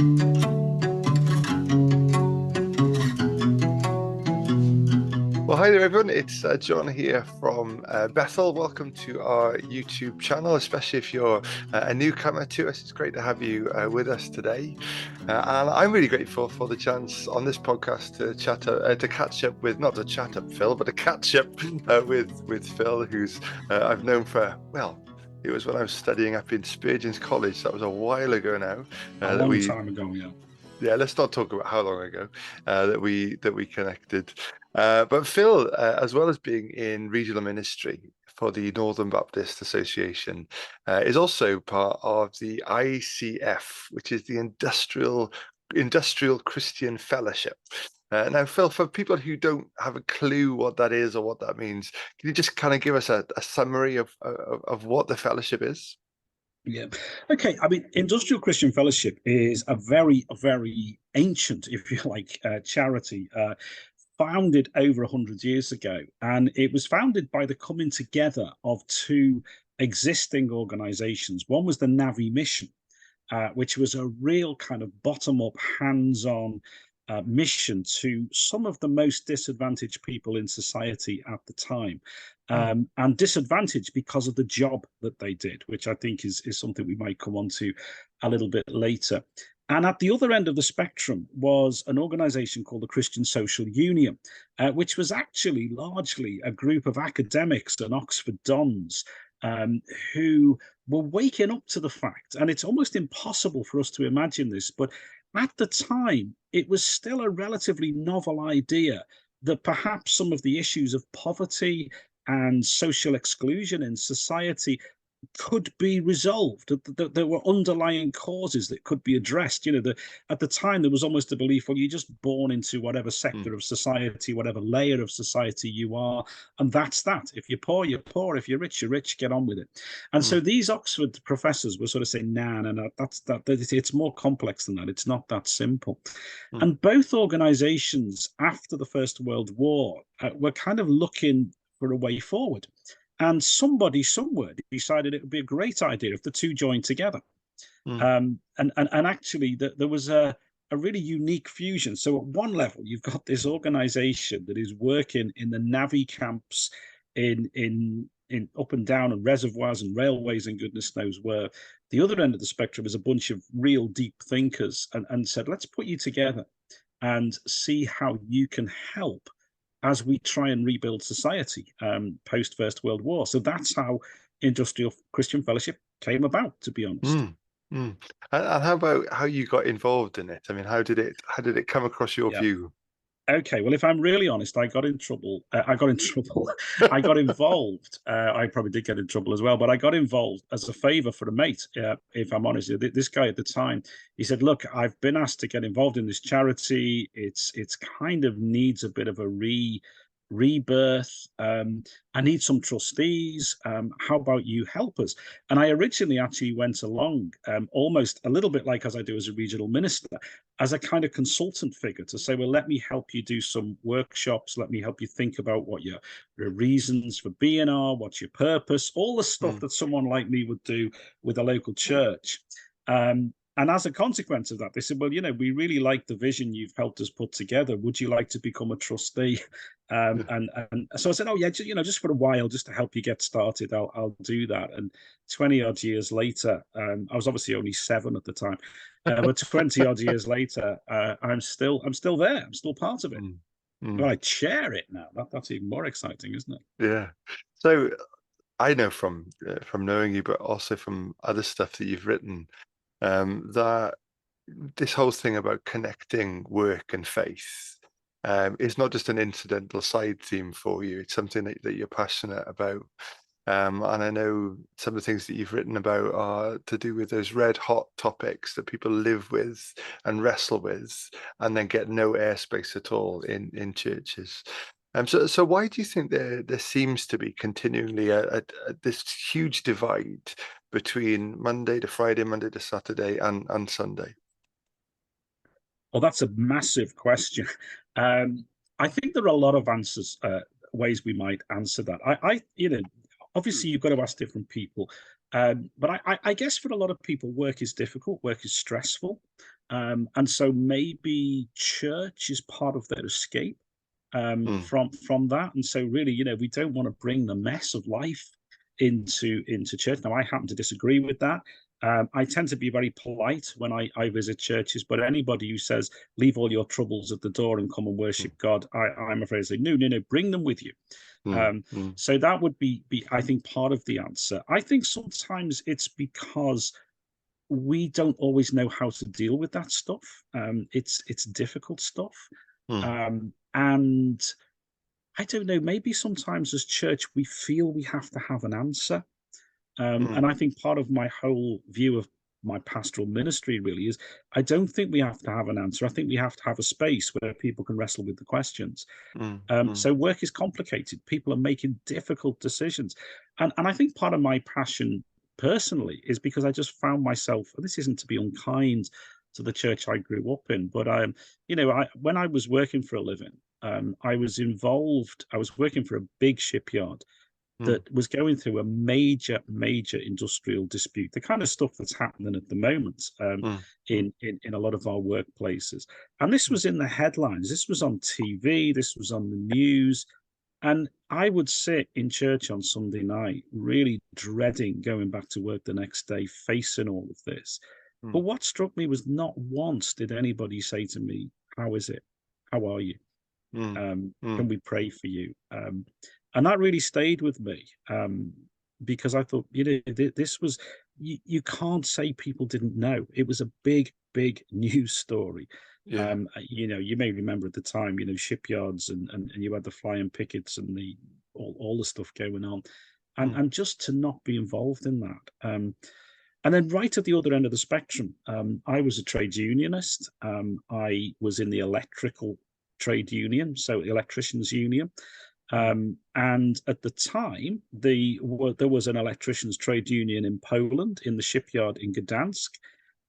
Well, hi there, everyone. It's uh, Jon here from uh, Bethel. Welcome to our YouTube channel, especially if you're uh, a newcomer to us. It's great to have you uh, with us today. Uh, and I'm really grateful for the chance on this podcast to chat, uh, to catch up with, not to chat up Phil, but to catch up with, with Phil, who's I've known for, well, it was when I was studying up in Spurgeon's College. That was a while ago now. a long we, time ago, yeah yeah let's not talk about how long ago uh, that we that we connected uh, but Phil, uh, as well as being in regional ministry for the Northern Baptist Association, uh, is also part of the ICF, which is the Industrial Industrial Christian Fellowship. Uh, now, Phil, for people who don't have a clue what that is or what that means, can you just kind of give us a, a summary of, of, of what the fellowship is? Yeah. Okay. I mean, Industrial Christian Fellowship is a very, very ancient, if you like, uh, charity. Uh, founded over 100 years ago. And it was founded by the coming together of two existing organizations. One was the Navvy Mission, uh, which was a real kind of bottom up, hands on uh, mission to some of the most disadvantaged people in society at the time. Hmm. Um, and disadvantaged because of the job that they did, which I think is, is something we might come on to a little bit later. And at the other end of the spectrum was an organization called the Christian Social Union, uh, which was actually largely a group of academics and Oxford Dons um, who were waking up to the fact, and it's almost impossible for us to imagine this, but at the time, it was still a relatively novel idea that perhaps some of the issues of poverty and social exclusion in society could be resolved. That There were underlying causes that could be addressed. You know, the, at the time there was almost a belief, well, you're just born into whatever sector mm. of society, whatever layer of society you are, and that's that. If you're poor, you're poor. If you're rich, you're rich. Get on with it. And mm. so these Oxford professors were sort of saying, nah, no, no, that's that. It's more complex than that. It's not that simple. Mm. And both organisations after the First World War uh, were kind of looking for a way forward. And somebody somewhere decided it would be a great idea if the two joined together. Mm. Um, and, and, and actually, the, there was a, a really unique fusion. So, at one level, you've got this organization that is working in the navvy camps in, in, in up and down and reservoirs and railways and goodness knows where. The other end of the spectrum is a bunch of real deep thinkers and, and said, let's put you together and see how you can help as we try and rebuild society um, post First World War. So that's how Industrial Christian Fellowship came about, to be honest. Mm, mm. And, and, how about how you got involved in it? I mean, how did it how did it come across your yeah. view? Okay, well, if I'm really honest, I got in trouble. Uh, I got in trouble. I got involved. Uh, I probably did get in trouble as well, but I got involved as a favor for a mate. Uh, if I'm honest, this guy at the time, he said, "Look, I've been asked to get involved in this charity. It's it's kind of needs a bit of a re." rebirth. Um, I need some trustees. Um, how about you help us? And I originally actually went along um, almost a little bit like as I do as a regional minister, as a kind of consultant figure to say, well, let me help you do some workshops. Let me help you think about what your, your reasons for being are, what's your purpose, all the stuff mm. that someone like me would do with a local church. Um, and as a consequence of that, they said, "Well, you know, we really like the vision you've helped us put together. Would you like to become a trustee?" Um, and and so I said, "Oh yeah, you know, just for a while, just to help you get started, I'll I'll do that." And twenty odd years later, um, I was obviously only seven at the time, uh, but twenty odd years later, uh, I'm still I'm still there. I'm still part of it. Mm. Mm. I chair it now. That, that's even more exciting, isn't it? Yeah. So I know from uh, from knowing you, but also from other stuff that you've written um, that this whole thing about connecting work and faith um, is not just an incidental side theme for you. It's something that, that you're passionate about. Um, and I know some of the things that you've written about are to do with those red hot topics that people live with and wrestle with, and then get no airspace at all in in churches. Um, so, so why do you think there there seems to be continually a, a, a, this huge divide between Monday to Friday, Monday to Saturday, and and Sunday? Well, that's a massive question. Um, I think there are a lot of answers, uh, ways we might answer that. I, I, you know, obviously you've got to ask different people, um, but I, I, I guess for a lot of people, work is difficult, work is stressful. Um, and so maybe church is part of their escape um, Mm. from from that. And so really, you know, we don't want to bring the mess of life into into church. Now, I happen to disagree with that. Um, I tend to be very polite when I, I visit churches, but anybody who says leave all your troubles at the door and come and worship God, I, I'm afraid to say no, no, no, bring them with you. Mm, Um, mm, so that would be, be, I think, part of the answer. I think sometimes it's because we don't always know how to deal with that stuff. Um, it's it's difficult stuff, mm, um, and I don't know. Maybe sometimes as church we feel we have to have an answer, um, Mm. and I think part of my whole view of my pastoral ministry really is I don't think we have to have an answer. I think we have to have a space where people can wrestle with the questions. mm, Um, mm, so work is complicated. People are making difficult decisions, and and I think part of my passion personally is because I just found myself. and This isn't to be unkind to the church I grew up in, but um, you know, I when I was working for a living, um, I was involved. I was working for a big shipyard Mm. that was going through a major, major industrial dispute. The kind of stuff that's happening at the moment um, Mm. in, in in a lot of our workplaces. And this was in the headlines. This was on TV. This was on the news. And I would sit in church on Sunday night, really dreading going back to work the next day, facing all of this. Mm. But what struck me was not once did anybody say to me, How is it? How are you? mm, Um, Mm. Can we pray for you? Um, and that really stayed with me um, because I thought, you know, th- this was, you, you can't say people didn't know. It was a big, big news story. yeah. Um, uh, you know, you may remember at the time, you know, shipyards and, and, and you had the flying pickets and the all, all the stuff going on. And Mm. and just to not be involved in that. Um, and then right at the other end of the spectrum, um, I was a trade unionist. Um, I was in the electrical trade union, so electricians union. Um, and at the time, the there was an electricians trade union in Poland in the shipyard in Gdansk,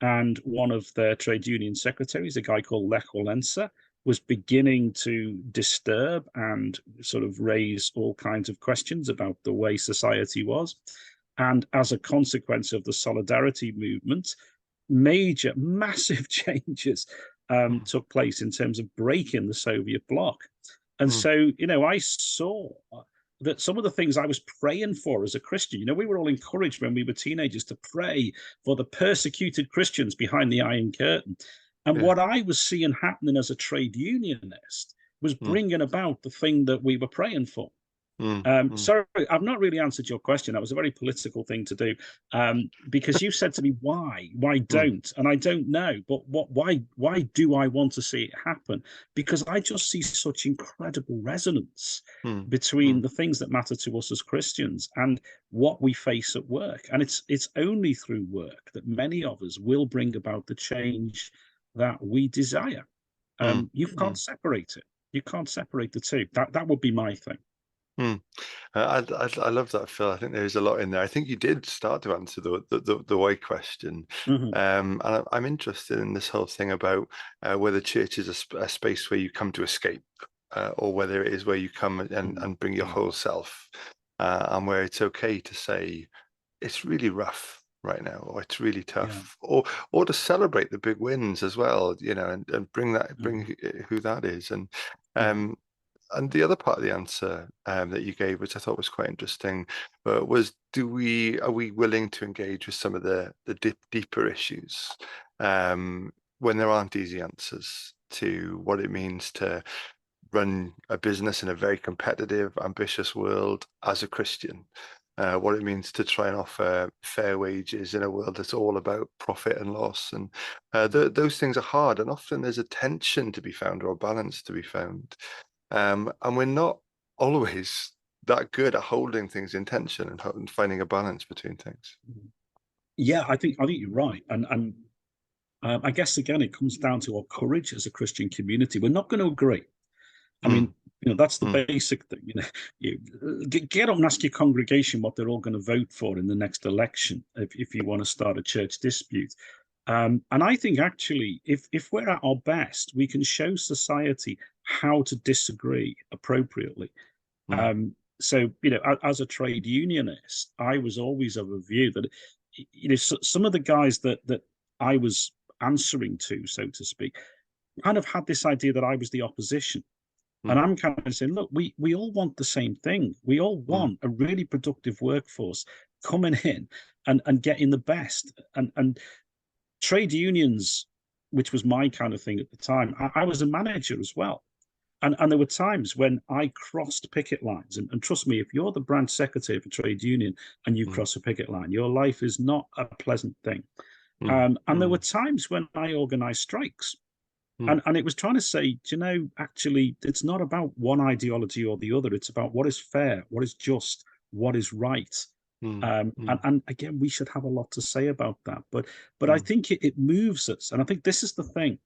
and one of their trade union secretaries, a guy called Lech Walesa, was beginning to disturb and sort of raise all kinds of questions about the way society was. And as a consequence of the solidarity movement, major, massive changes um, Mm. took place in terms of breaking the Soviet bloc. And Mm. so, you know, I saw that some of the things I was praying for as a Christian, you know, we were all encouraged when we were teenagers to pray for the persecuted Christians behind the Iron Curtain. And Yeah. what I was seeing happening as a trade unionist was Mm. bringing about the thing that we were praying for. Mm, Um, mm, Sorry, I've not really answered your question. That was a very political thing to do, um, because you said to me, "Why? Why don't?" And I don't know. But what? Why? Why do I want to see it happen? Because I just see such incredible resonance mm, between Mm. the things that matter to us as Christians and what we face at work. And it's it's only through work that many of us will bring about the change that we desire. Um, you can't separate it. You can't separate the two. That that would be my thing. Uh, I, I I love that, Phil. I think there's a lot in there. I think you did start to answer the the, the, the why question, Mhm. um, and I, I'm interested in this whole thing about uh, whether church is a, a space where you come to escape, uh, or whether it is where you come and, Mm, and bring your mm. whole self, uh, and where it's okay to say it's really rough right now, or it's really tough, or or to celebrate the big wins as well, you know, and, and bring that bring who- that is, and um, and the other part of the answer um, that you gave, which I thought was quite interesting, uh, was: Do we are we willing to engage with some of the the deep, deeper issues um, when there aren't easy answers to what it means to run a business in a very competitive, ambitious world as a Christian? Uh, what it means to try and offer fair wages in a world that's all about profit and loss, and uh, th- those things are hard, and often there's a tension to be found or a balance to be found um, and we're not always that good at holding things in tension and, and finding a balance between things. Yeah, I think I think you're right, and and um, I guess again it comes down to our courage as a Christian community. We're not going to agree. I Mm. mean, you know, that's the Mm. basic thing. You know, you uh, get, get up and ask your congregation what they're all going to vote for in the next election if if you want to start a church dispute. Um, and I think actually, if if we're at our best, we can show society how to disagree appropriately. Mm. Um, so, you know, as a trade unionist, I was always of a view that, you know, some of the guys that that I was answering to, so to speak, kind of had this idea that I was the opposition. Mm. And I'm kind of saying, look, we we all want the same thing. We all want a really productive workforce coming in and and getting the best. And and trade unions, which was my kind of thing at the time, I, I was a manager as well. And, and there were times when I crossed picket lines. And, and trust me, if you're the branch secretary for trade union and you Mm. cross a picket line, your life is not a pleasant thing. Mm. Um, and there Mm. were times when I organized strikes. Mm. And, and it was trying to say, do you know, actually, it's not about one ideology or the other. It's about what is fair, what is just, what is right. Mm. Um, Mm. and, and again, we should have a lot to say about that. But but I Mm. think it, it moves us. And I think this is the thing.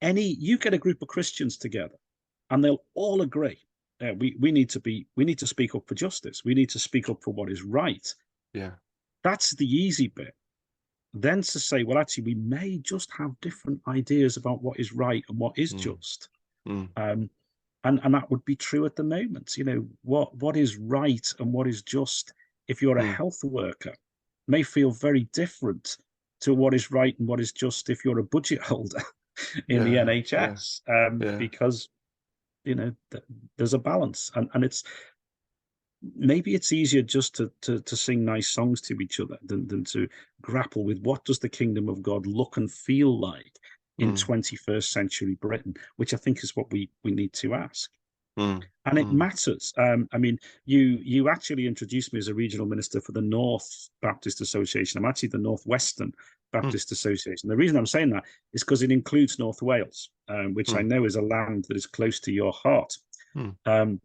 Any you get a group of Christians together and they'll all agree. Uh, we, we need to be we need to speak up for justice. We need to speak up for what is right. Yeah. That's the easy bit. Then to say, well, actually, we may just have different ideas about what is right and what is Mm. just. Mm. Um, and and that would be true at the moment. You know what what is right and what is just. If you're a Mm. health worker, may feel very different to what is right and what is just if you're a budget holder in the Yeah, yeah, NHS, um, yeah. because you know th- there's a balance, and and it's maybe it's easier just to to to sing nice songs to each other than than to grapple with what does the kingdom of God look and feel like in Mm. 21st century Britain, which I think is what we we need to ask Mm. and it Mm. matters. Um, I mean, you you actually introduced me as a regional minister for the North Baptist Association. I'm actually the Northwestern Baptist Association. The reason I'm saying that is because it includes North Wales, um, which I Mm. know is a land that is close to your heart. Mm. Um,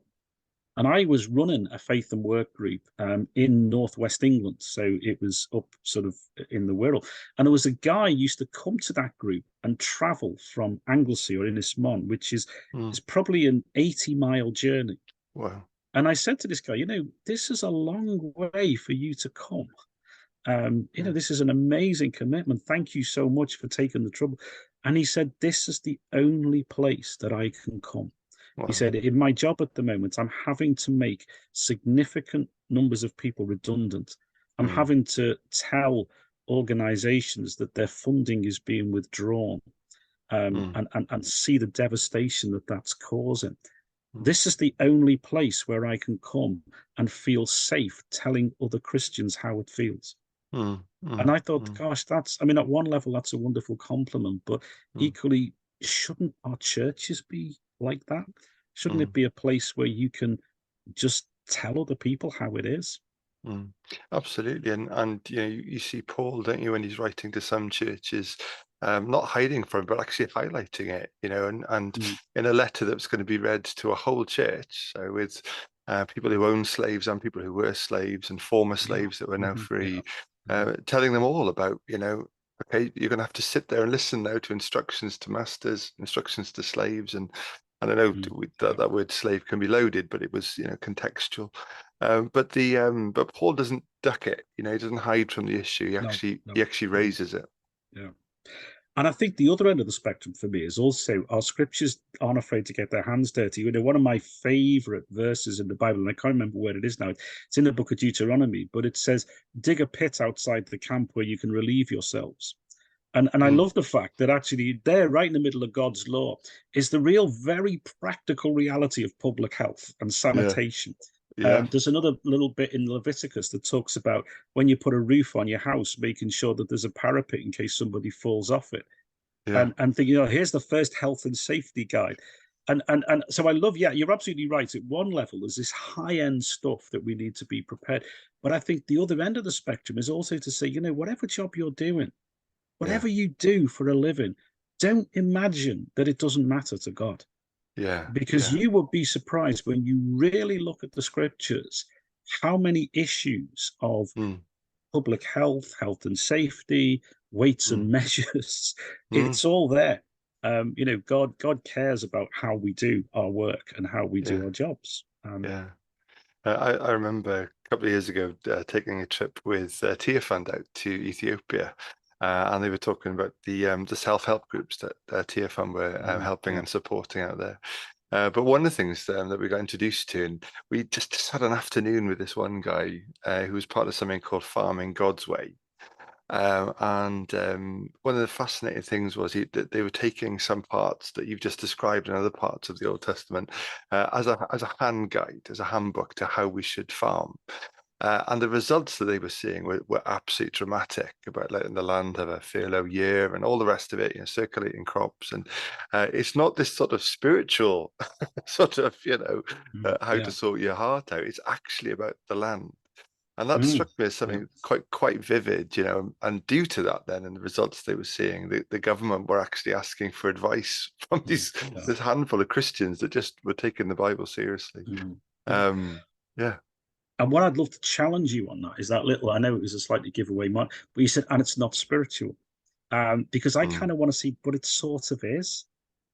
and I was running a faith and work group um, in Northwest England, so it was up sort of in the Wirral. And there was a guy used to come to that group and travel from Anglesey or Ynys Môn, which is Mm. it's probably an 80 mile journey. Wow. And I said to this guy, you know, this is a long way for you to come. Um, you know, this is an amazing commitment. Thank you so much for taking the trouble. And he said, This is the only place that I can come. Wow. He said, In my job at the moment, I'm having to make significant numbers of people redundant. I'm Mm. having to tell organizations that their funding is being withdrawn um, Mm. and, and, and see the devastation that that's causing. Mm. This is the only place where I can come and feel safe telling other Christians how it feels. Mm. Mm. And I thought, Mm. gosh, that's, I mean, at one level, that's a wonderful compliment, but equally, shouldn't our churches be like that? Shouldn't Mm. it be a place where you can just tell other people how it is? Mm, absolutely, and and you know you, you see Paul, don't you, when he's writing to some churches, um, not hiding from, but actually highlighting it, you know, and and Mm. in a letter that's going to be read to a whole church, so with uh, people who own slaves and people who were slaves and former slaves that were now Mhm. free, Yeah. uh, telling them all about, you know, okay, you're going to have to sit there and listen now to instructions to masters, instructions to slaves, and and I know Mm. w- that that word slave can be loaded, but it was you know contextual. Um, but the um, but Paul doesn't duck it, you know, he doesn't hide from the issue. He No, actually no. he actually raises it. Yeah. And I think the other end of the spectrum for me is also our scriptures aren't afraid to get their hands dirty. You know, one of my favorite verses in the Bible, and I can't remember where it is now, it's in the book of Deuteronomy, but it says, dig a pit outside the camp where you can relieve yourselves. And, and I Mm. love the fact that actually there, right in the middle of God's law, is the real, very practical reality of public health and sanitation. Yeah, Um, there's another little bit in Leviticus that talks about when you put a roof on your house, making sure that there's a parapet in case somebody falls off it. yeah, And and thinking, you know, here's the first health and safety guide. And and and so I love, yeah, you're absolutely right. At one level, there's this high-end stuff that we need to be prepared. But I think the other end of the spectrum is also to say, you know, whatever job you're doing, whatever you do for a living, don't imagine that it doesn't matter to God yeah, because yeah. you would be surprised when you really look at the scriptures how many issues of Mm. public health health and safety weights and measures Mm. it's all there um you know god god cares about how we do our work and how we do Yeah. our jobs um Yeah. I, I remember a couple of years ago uh, taking a trip with uh, Tearfund out to Ethiopia, uh, and they were talking about the um, the self help groups that uh, Fund were um, Mm, helping and supporting out there. Uh, but one of the things um, that we got introduced to, and we just, just had an afternoon with this one guy uh, who was part of something called Farming God's Way. Um, and um, one of the fascinating things was he, that they were taking some parts that you've just described in other parts of the Old Testament uh, as a as a hand guide, as a handbook to how we should farm. Uh, and the results that they were seeing were, were absolutely dramatic about letting the land have a furlough year and all the rest of it, you know, circulating crops. And uh, it's not this sort of spiritual sort of, you know, Mm, uh, how yeah. to sort your heart out. It's actually about the land. And that Mm, struck me as something quite quite vivid, you know. And due to that, then, and the results they were seeing, the, the government were actually asking for advice from Mm, these yeah. this handful of Christians that just were taking the Bible seriously. Mm. Um, yeah. And what I'd love to challenge you on that is that little, I know it was a slightly giveaway, Mark, but you said, and it's not spiritual. Um, because I Mm. kind of want to see, but it sort of is.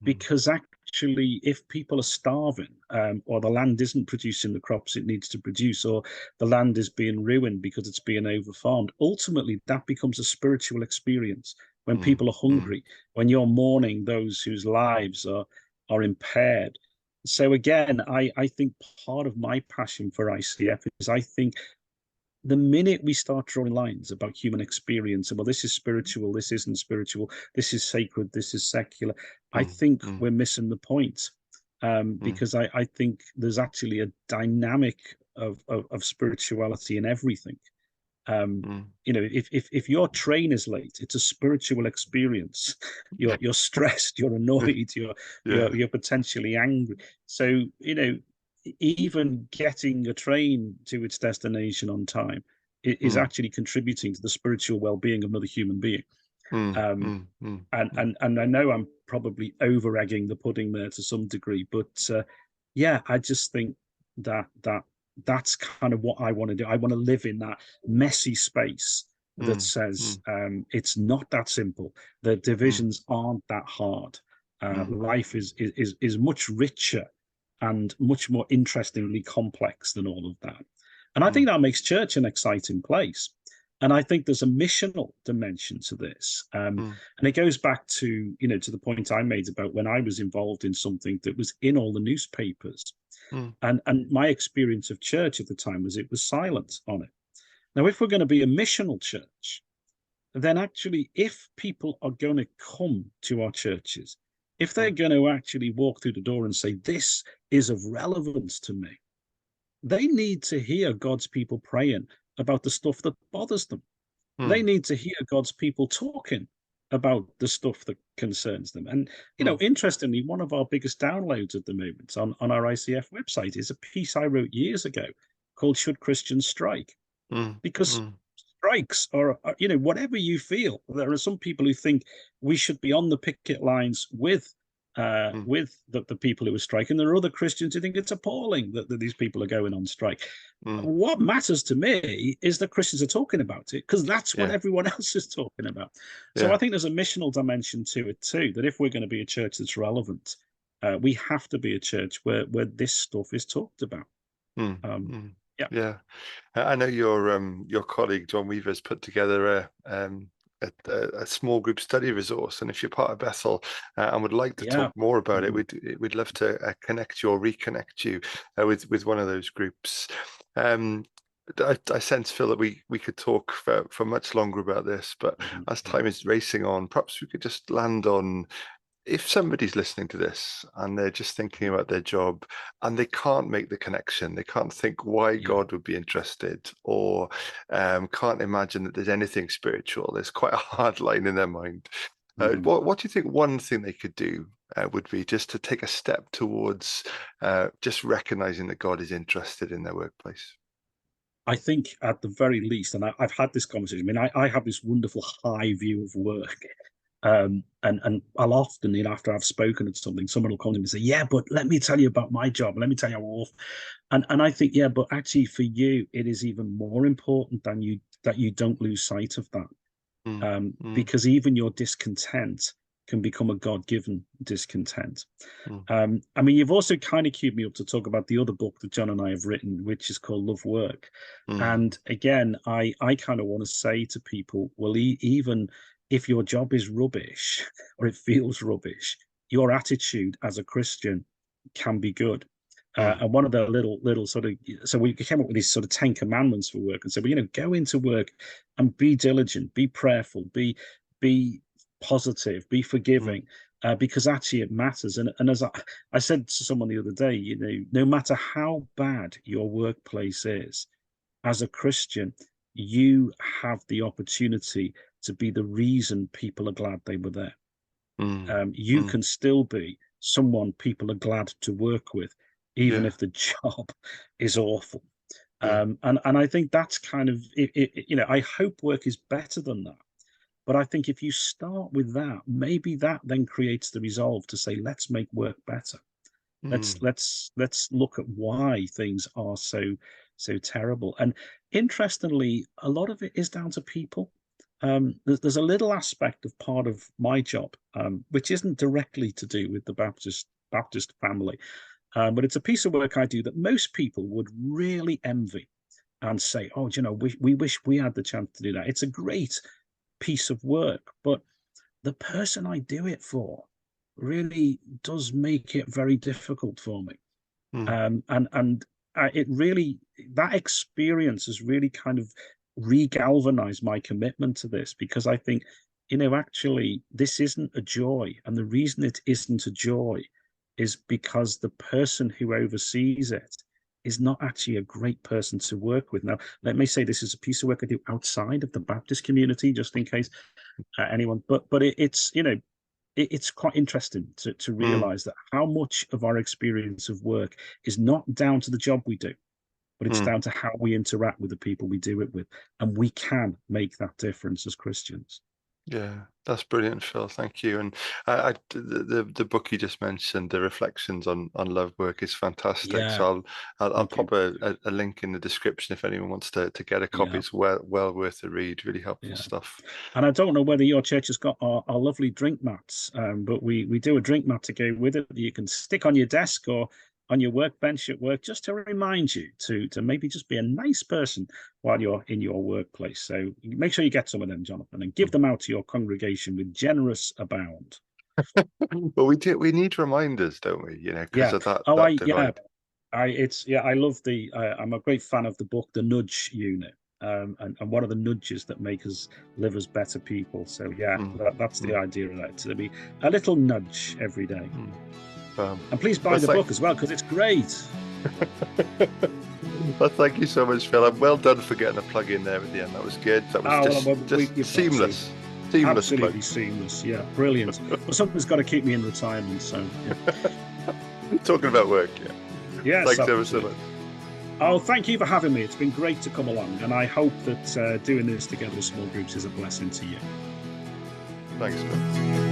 Mm. Because actually, if people are starving, um, or the land isn't producing the crops it needs to produce, or the land is being ruined because it's being overfarmed, ultimately that becomes a spiritual experience when Mm, people are mm. hungry, when you're mourning those whose lives are are impaired. So again, I, I think part of my passion for ICF is I think the minute we start drawing lines about human experience and well, this is spiritual, this isn't spiritual, this is sacred, this is secular, I Mm, think mm. we're missing the point. Um, Mm. because I, I think there's actually a dynamic of, of, of spirituality in everything. Um, Mm. you know, if, if if your train is late, it's a spiritual experience. You're you're stressed, you're annoyed, you're Yeah. you're you're potentially angry. So you know, even getting a train to its destination on time is Mm. actually contributing to the spiritual well-being of another human being. Mm, Um, mm, mm, and mm. and and I know I'm probably over egging the pudding there to some degree, but uh, yeah, I just think that that that's kind of what I want to do. I want to live in that messy space that Mm, says um, it's not that simple. The divisions aren't that hard. Uh, Mm. Life is, is is much richer and much more interestingly complex than all of that. And I think that makes church an exciting place. And I think there's a missional dimension to this. Um, Mm. and it goes back to you know to the point I made about when I was involved in something that was in all the newspapers, Mm. and and my experience of church at the time was it was silent on it. Now, if we're going to be a missional church, then actually, if people are going to come to our churches, if they're going to actually walk through the door and say this is of relevance to me, they need to hear God's people praying about the stuff that bothers them they Mm. need to hear God's people talking about the stuff that concerns them. And you know, interestingly, one of our biggest downloads at the moment on, on our ICF website is a piece I wrote years ago called Should Christians Strike? Mm. Because Mm. strikes are, are, you know, whatever you feel, there are some people who think we should be on the picket lines with uh, Mm. with the, the people who are striking. There are other Christians who think it's appalling that, that these people are going on strike. Mm. What matters to me is that Christians are talking about it because that's what Yeah. everyone else is talking about. So Yeah. I think there's a missional dimension to it too. That if we're going to be a church that's relevant, uh, we have to be a church where where this stuff is talked about. Mm. Um, Mm. yeah. Yeah. I I know your um your colleague John Weaver has put together a um a, a, small group study resource, and if you're part of Bethel uh, and would like to Yeah. talk more about it, Mhm. we'd we'd love to uh, connect you or reconnect you uh, with with one of those groups. Um, I, I sense Phil that we we could talk for for much longer about this, but Mhm. as time is racing on, perhaps we could just land on if somebody's listening to this and they're just thinking about their job and they can't make the connection, they can't think why God would be interested or um, can't imagine that there's anything spiritual. There's quite a hard line in their mind. Uh, Mhm. what, what do you think one thing they could do uh, would be just to take a step towards uh, just recognizing that God is interested in their workplace? I think at the very least, and I, I've had this conversation. I mean, I, I have this wonderful high view of work, um, and and I'll often, you know, after I've spoken at something, someone will come to me and say, "Yeah, but let me tell you about my job. Let me tell you how awful." And and I think, yeah, but actually, for you, it is even more important than you that you don't lose sight of that, Mm, um, mm. because even your discontent can become a God-given discontent. Mm. Um, I mean, you've also kind of queued me up to talk about the other book that John and I have written, which is called Love Work. Mm, And again, I I kind of want to say to people, well, e- even if your job is rubbish or it feels rubbish, your attitude as a Christian can be good. Uh, Mm. and one of the little little sort of so we came up with these sort of ten commandments for work and said, well, you know, go into work and be diligent, be prayerful, be be positive, be forgiving, uh, because actually it matters. And and as I, I said to someone the other day, you know, no matter how bad your workplace is, as a Christian, you have the opportunity to be the reason people are glad they were there. Mm. Um, you Mm. can still be someone people are glad to work with, even Yeah. if the job is awful. Yeah. Um, and and I think that's kind of it, it, you know I hope work is better than that. But I think if you start with that, maybe that then creates the resolve to say, let's make work better. Let's Mm. let's let's look at why things are so so terrible. And interestingly, a lot of it is down to people. Um, there's, there's a little aspect of part of my job, um, which isn't directly to do with the Baptist Baptist family, um, but it's a piece of work I do that most people would really envy and say, "Oh, you know, we we wish we had the chance to do that." It's a great piece of work, but the person I do it for really does make it very difficult for me. Mm. Um, and and uh, it really that experience has really kind of re-galvanized my commitment to this because I think, you know, actually this isn't a joy, and the reason it isn't a joy is because the person who oversees it is not actually a great person to work with. Now, let me say this is a piece of work I do outside of the Baptist community, just in case uh, anyone. But but it, it's you know it, it's quite interesting to to Mm. realize that how much of our experience of work is not down to the job we do, but it's Mm. down to how we interact with the people we do it with, and we can make that difference as Christians. Yeah, that's brilliant, Phil. Thank you. And I, I the, the book you just mentioned, the reflections on on love work, is fantastic. Yeah, So I'll I'll, I'll pop a, a, a link in the description if anyone wants to to get a copy. Yeah, It's well well worth a read. Really helpful yeah. stuff. And I don't know whether your church has got our, our lovely drink mats, um, but we we do a drink mat to go with it that you can stick on your desk or on your workbench at work, just to remind you to to maybe just be a nice person while you're in your workplace. So make sure you get some of them, Jonathan, and give them out to your congregation with generous abound. But we do we need reminders, don't we? You know, because Yeah. of that Oh, that I yeah. I it's yeah. I love the. Uh, I'm a great fan of the book, The Nudge Unit. Um, and, and one of the nudges that make us live as better people. So yeah, Mm. that, that's the Mm. idea of that. To be a little nudge every day. Mm. Um, And please buy the thank- book as well because it's great. well, thank you so much, Phil. And well done for getting a plug in there at the end. That was good. That was Oh, just, well, we- just seamless. Seamless Absolutely plug. seamless. Yeah, brilliant. but something's got to keep me in retirement. So yeah. Talking about work, yeah. yes. Thanks ever so absolutely. much. Oh, thank you for having me. It's been great to come along, and I hope that uh, doing this together with small groups is a blessing to you. Thanks, Phil.